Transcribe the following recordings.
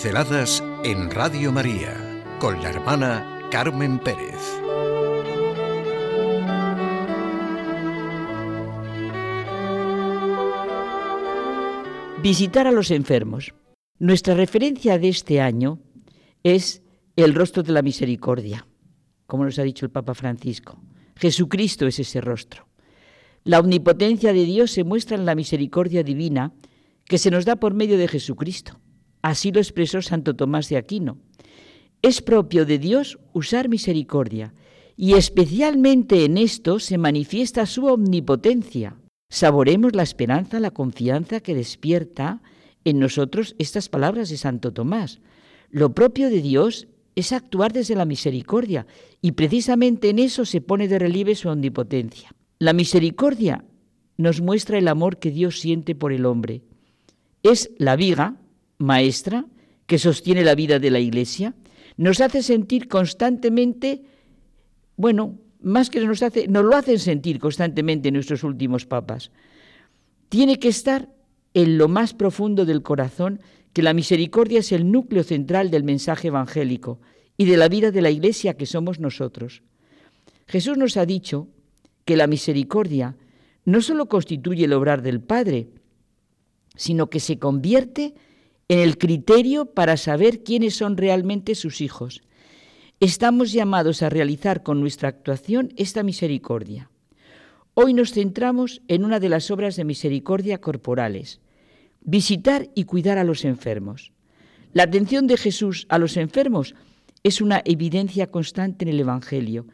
Pinceladas en Radio María con la hermana Carmen Pérez. Visitar a los enfermos. Nuestra referencia de este año es el rostro de la misericordia, como nos ha dicho el Papa Francisco. Jesucristo es ese rostro. La omnipotencia de Dios se muestra en la misericordia divina que se nos da por medio de Jesucristo. Así lo expresó Santo Tomás de Aquino. Es propio de Dios usar misericordia y especialmente en esto se manifiesta su omnipotencia. Saboremos la esperanza, la confianza que despierta en nosotros estas palabras de Santo Tomás. Lo propio de Dios es actuar desde la misericordia y precisamente en eso se pone de relieve su omnipotencia. La misericordia nos muestra el amor que Dios siente por el hombre. Es la viga maestra que sostiene la vida de la Iglesia. Nos hace sentir constantemente, bueno, más que nos hace, nos lo hacen sentir constantemente nuestros últimos papas. Tiene que estar en lo más profundo del corazón que la misericordia es el núcleo central del mensaje evangélico y de la vida de la Iglesia que somos nosotros. Jesús nos ha dicho que la misericordia no solo constituye el obrar del Padre, sino que se convierte en el criterio para saber quiénes son realmente sus hijos. Estamos llamados a realizar con nuestra actuación esta misericordia. Hoy nos centramos en una de las obras de misericordia corporales, visitar y cuidar a los enfermos. La atención de Jesús a los enfermos es una evidencia constante en el Evangelio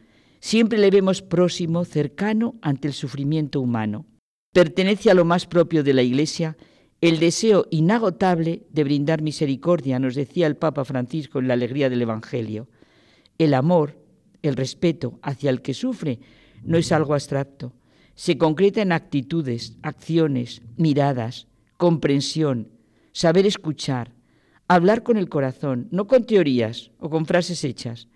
Siempre le vemos próximo, cercano ante el sufrimiento humano. Pertenece a lo más propio de la Iglesia el deseo inagotable de brindar misericordia, nos decía el Papa Francisco en la alegría del Evangelio. El amor, el respeto hacia el que sufre, no es algo abstracto. Se concreta en actitudes, acciones, miradas, comprensión, saber escuchar, hablar con el corazón, no con teorías o con frases hechas.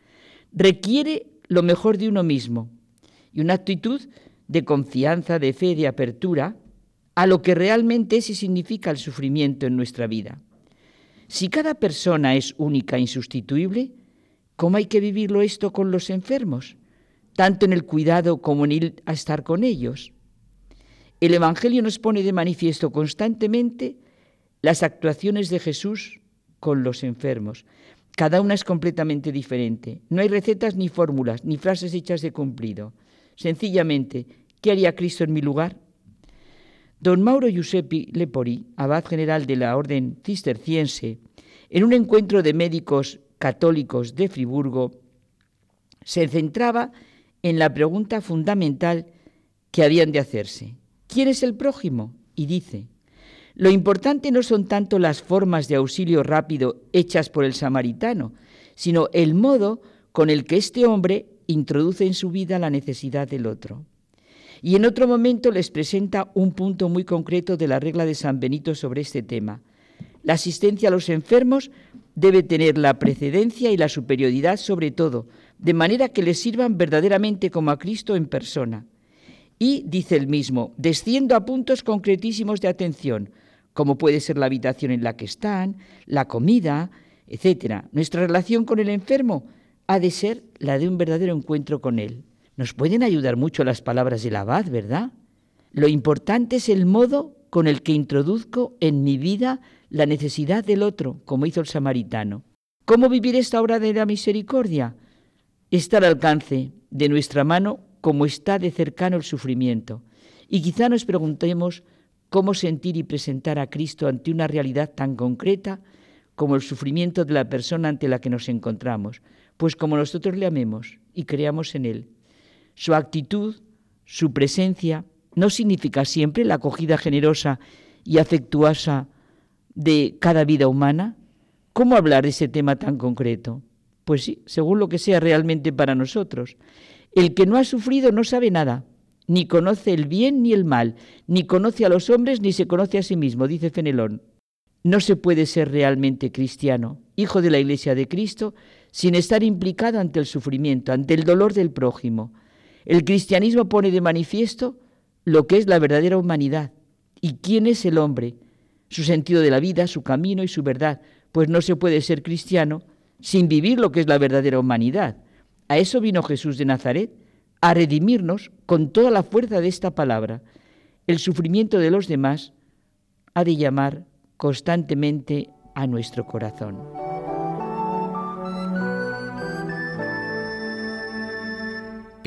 Requiere lo mejor de uno mismo y una actitud de confianza, de fe, de apertura a lo que realmente es y significa el sufrimiento en nuestra vida. Si cada persona es única e insustituible, ¿cómo hay que vivirlo esto con los enfermos? Tanto en el cuidado como en ir a estar con ellos. El Evangelio nos pone de manifiesto constantemente las actuaciones de Jesús con los enfermos, cada una es completamente diferente. No hay recetas ni fórmulas, ni frases hechas de cumplido. Sencillamente, ¿qué haría Cristo en mi lugar? Don Mauro Giuseppi Lepori, abad general de la Orden Cisterciense, en un encuentro de médicos católicos de Friburgo, se centraba en la pregunta fundamental que habían de hacerse. ¿Quién es el prójimo? Y dice, lo importante no son tanto las formas de auxilio rápido hechas por el samaritano, sino el modo con el que este hombre introduce en su vida la necesidad del otro. Y en otro momento les presenta un punto muy concreto de la regla de San Benito sobre este tema. La asistencia a los enfermos debe tener la precedencia y la superioridad sobre todo, de manera que les sirvan verdaderamente como a Cristo en persona. Y, dice el mismo, desciendo a puntos concretísimos de atención, como puede ser la habitación en la que están, la comida, etc. Nuestra relación con el enfermo ha de ser la de un verdadero encuentro con él. Nos pueden ayudar mucho las palabras del abad, ¿verdad? Lo importante es el modo con el que introduzco en mi vida la necesidad del otro, como hizo el samaritano. ¿Cómo vivir esta obra de la misericordia? Está al alcance de nuestra mano como está de cercano el sufrimiento. Y quizá nos preguntemos cómo sentir y presentar a Cristo ante una realidad tan concreta como el sufrimiento de la persona ante la que nos encontramos, pues como nosotros le amemos y creamos en Él. Su actitud, su presencia, no significa siempre la acogida generosa y afectuosa de cada vida humana. ¿Cómo hablar de ese tema tan concreto? Pues sí, según lo que sea realmente para nosotros. El que no ha sufrido no sabe nada, ni conoce el bien ni el mal, ni conoce a los hombres ni se conoce a sí mismo, dice Fenelón. No se puede ser realmente cristiano, hijo de la Iglesia de Cristo, sin estar implicado ante el sufrimiento, ante el dolor del prójimo. El cristianismo pone de manifiesto lo que es la verdadera humanidad y quién es el hombre, su sentido de la vida, su camino y su verdad, pues no se puede ser cristiano sin vivir lo que es la verdadera humanidad. A eso vino Jesús de Nazaret, a redimirnos con toda la fuerza de esta palabra. El sufrimiento de los demás ha de llamar constantemente a nuestro corazón.